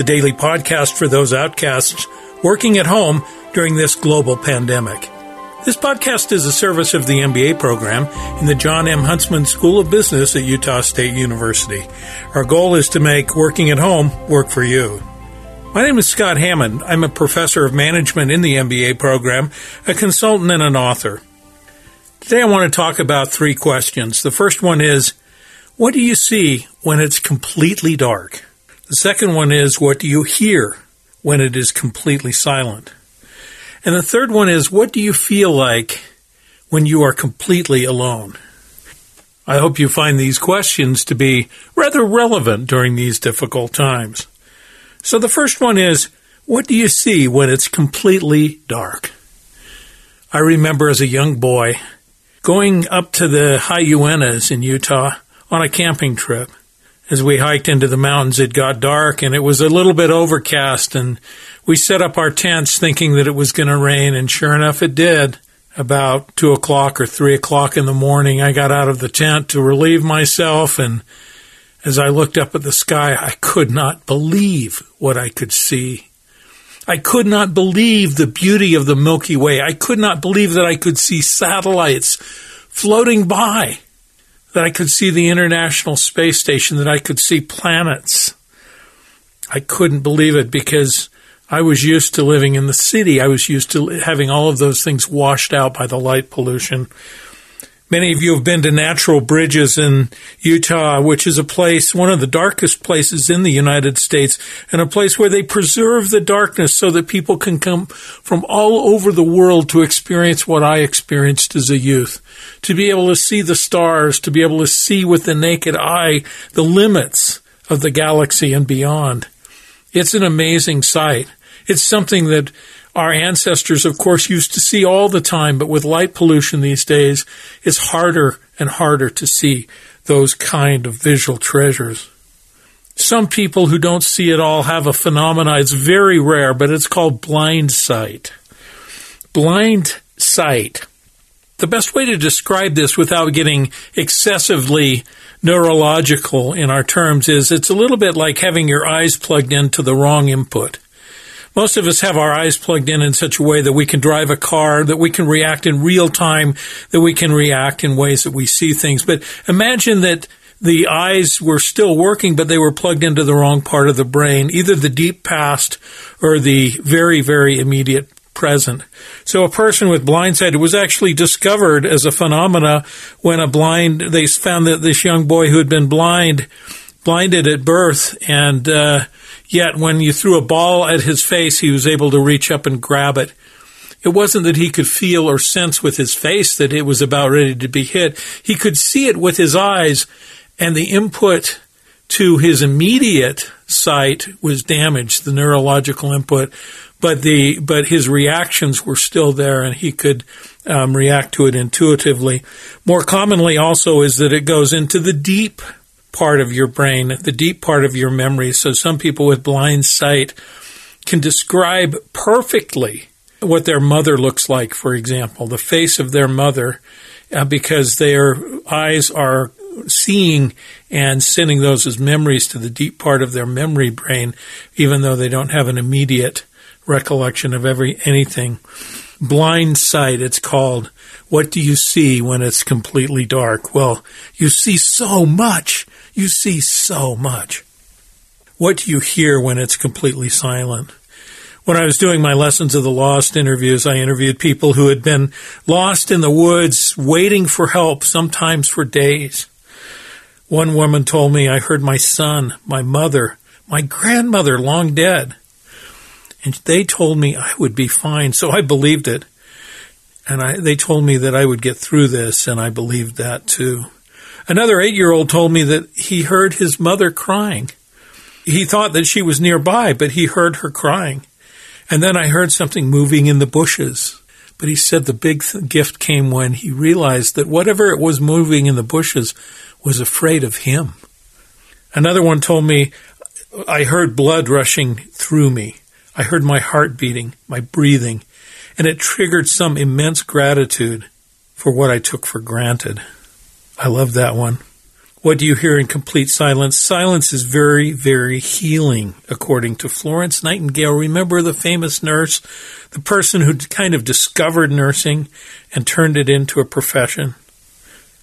the daily podcast for those outcasts working at home during this global pandemic. This podcast is a service of the MBA program in the John M. Huntsman School of Business at Utah State University. Our goal is to make working at home work for you. My name is Scott Hammond. I'm a professor of management in the MBA program, a consultant, and an author. Today I want to talk about three questions. The first one is, what do you see when it's completely dark? The second one is, what do you hear when it is completely silent? And the third one is, what do you feel like when you are completely alone? I hope you find these questions to be rather relevant during these difficult times. So the first one is, what do you see when it's completely dark? I remember as a young boy going up to the high Uintas in Utah on a camping trip. As we hiked into the mountains, it got dark and it was a little bit overcast and we set up our tents thinking that it was going to rain and sure enough it did. About two o'clock or three o'clock in the morning, I got out of the tent to relieve myself and as I looked up at the sky, I could not believe what I could see. I could not believe the beauty of the Milky Way. I could not believe that I could see satellites floating by that I could see the International Space Station, that I could see planets. I couldn't believe it because I was used to living in the city. I was used to having all of those things washed out by the light pollution. Many of you have been to Natural Bridges in Utah, which is a place, one of the darkest places in the United States, and a place where they preserve the darkness so that people can come from all over the world to experience what I experienced as a youth. To be able to see the stars, to be able to see with the naked eye the limits of the galaxy and beyond. It's an amazing sight. It's something that our ancestors, of course, used to see all the time, but with light pollution these days, it's harder and harder to see those kind of visual treasures. Some people who don't see at all have a phenomenon. It's very rare, but it's called blind sight. Blind sight. The best way to describe this without getting excessively neurological in our terms is it's a little bit like having your eyes plugged into the wrong input. Most of us have our eyes plugged in in such a way that we can drive a car, that we can react in real time, that we can react in ways that we see things. But imagine that the eyes were still working, but they were plugged into the wrong part of the brain, either the deep past or the very, very immediate present. So a person with blind sight was actually discovered as a phenomena when a blind, they found that this young boy who had been blind, blinded at birth and, uh, Yet when you threw a ball at his face, he was able to reach up and grab it. It wasn't that he could feel or sense with his face that it was about ready to be hit. He could see it with his eyes, and the input to his immediate sight was damaged, the neurological input, but the but his reactions were still there, and he could um, react to it intuitively. More commonly, also, is that it goes into the deep part of your brain, the deep part of your memory. So some people with blind sight can describe perfectly what their mother looks like, for example, the face of their mother, uh, because their eyes are seeing and sending those as memories to the deep part of their memory brain, even though they don't have an immediate recollection of every anything. Blind sight, it's called. What do you see when it's completely dark? Well, you see so much. You see so much. What do you hear when it's completely silent? When I was doing my Lessons of the Lost interviews, I interviewed people who had been lost in the woods, waiting for help, sometimes for days. One woman told me, I heard my son, my mother, my grandmother long dead. And they told me I would be fine, so I believed it. And I, they told me that I would get through this, and I believed that too. Another eight year old told me that he heard his mother crying. He thought that she was nearby, but he heard her crying. And then I heard something moving in the bushes. But he said the big th- gift came when he realized that whatever it was moving in the bushes was afraid of him. Another one told me, I heard blood rushing through me. I heard my heart beating, my breathing, and it triggered some immense gratitude for what I took for granted. I love that one. What do you hear in complete silence? Silence is very, very healing, according to Florence Nightingale. Remember the famous nurse, the person who kind of discovered nursing and turned it into a profession?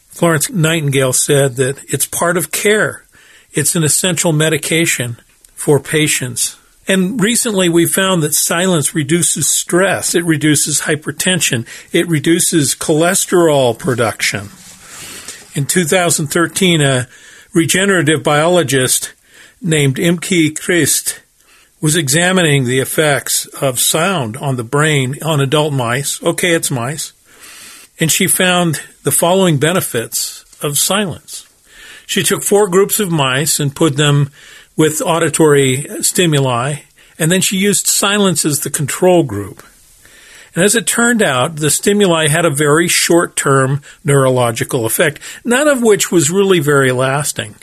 Florence Nightingale said that it's part of care. It's an essential medication for patients. And recently we found that silence reduces stress. It reduces hypertension. It reduces cholesterol production. In 2013, a regenerative biologist named Imke Kirste was examining the effects of sound on the brain on adult mice. Okay, it's mice. And she found the following benefits of silence. She took four groups of mice and put them with auditory stimuli, and then she used silence as the control group. And as it turned out, the stimuli had a very short term neurological effect, none of which was really very lasting.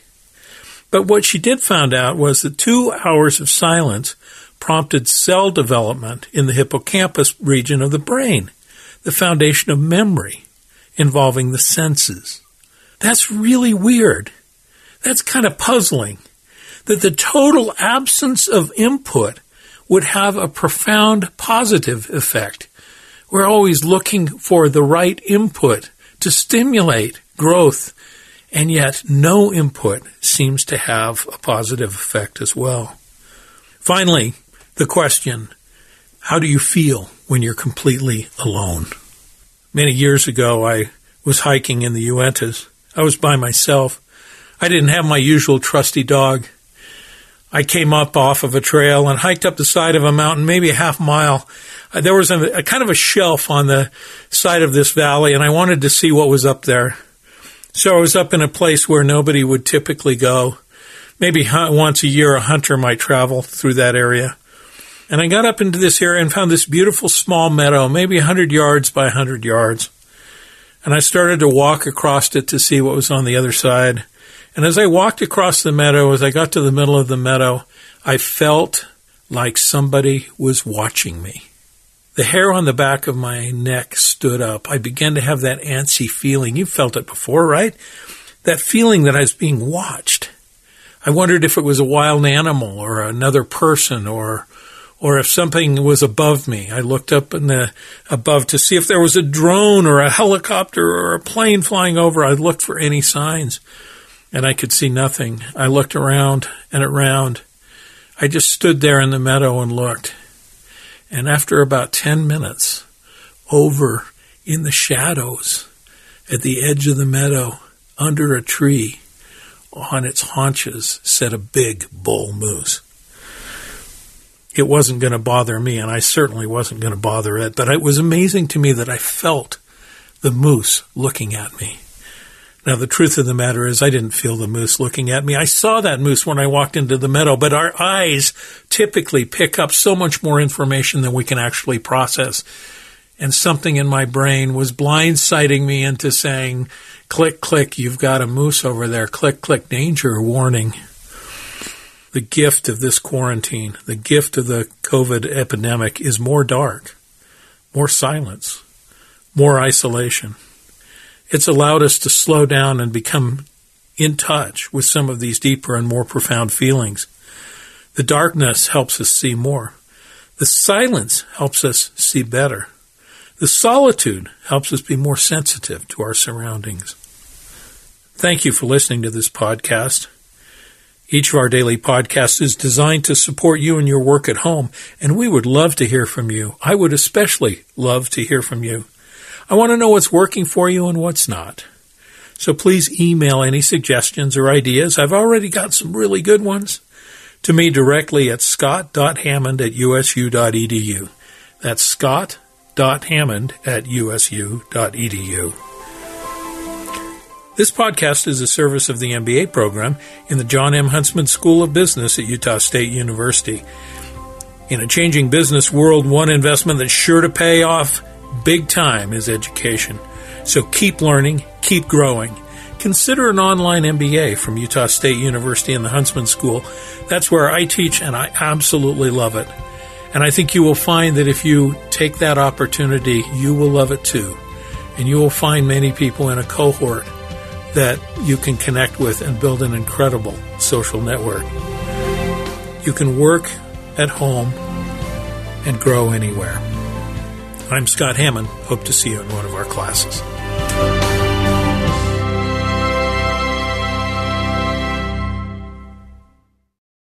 But what she did find out was that two hours of silence prompted cell development in the hippocampus region of the brain, the foundation of memory involving the senses. That's really weird. That's kind of puzzling that the total absence of input would have a profound positive effect we're always looking for the right input to stimulate growth, and yet no input seems to have a positive effect as well. Finally, the question how do you feel when you're completely alone? Many years ago, I was hiking in the Uintas. I was by myself. I didn't have my usual trusty dog. I came up off of a trail and hiked up the side of a mountain, maybe a half mile. Uh, there was a, a kind of a shelf on the side of this valley, and I wanted to see what was up there. So I was up in a place where nobody would typically go. Maybe once a year, a hunter might travel through that area. And I got up into this area and found this beautiful small meadow, maybe a 100 yards by a 100 yards. And I started to walk across it to see what was on the other side. And as I walked across the meadow, as I got to the middle of the meadow, I felt like somebody was watching me. The hair on the back of my neck stood up. I began to have that antsy feeling. You felt it before, right? That feeling that I was being watched. I wondered if it was a wild animal or another person or or if something was above me. I looked up in the above to see if there was a drone or a helicopter or a plane flying over. I looked for any signs and I could see nothing. I looked around and around. I just stood there in the meadow and looked. And after about 10 minutes, over in the shadows at the edge of the meadow, under a tree, on its haunches, sat a big bull moose. It wasn't going to bother me, and I certainly wasn't going to bother it, but it was amazing to me that I felt the moose looking at me. Now, the truth of the matter is, I didn't feel the moose looking at me. I saw that moose when I walked into the meadow, but our eyes typically pick up so much more information than we can actually process. And something in my brain was blindsiding me into saying, click, click, you've got a moose over there. Click, click, danger, warning. The gift of this quarantine, the gift of the COVID epidemic is more dark, more silence, more isolation it's allowed us to slow down and become in touch with some of these deeper and more profound feelings. The darkness helps us see more. The silence helps us see better. The solitude helps us be more sensitive to our surroundings. Thank you for listening to this podcast. Each of our daily podcasts is designed to support you in your work at home, and we would love to hear from you. I would especially love to hear from you. I want to know what's working for you and what's not. So please email any suggestions or ideas. I've already got some really good ones to me directly at scott.hammond at usu.edu. That's scott.hammond at usu.edu. This podcast is a service of the MBA program in the John M. Huntsman School of Business at Utah State University. In a changing business world, one investment that's sure to pay off big time is education. So keep learning, keep growing. Consider an online MBA from Utah State University and the Huntsman School. That's where I teach and I absolutely love it. And I think you will find that if you take that opportunity, you will love it too. And you will find many people in a cohort that you can connect with and build an incredible social network. You can work at home and grow anywhere. I'm Scott Hammond. Hope to see you in one of our classes.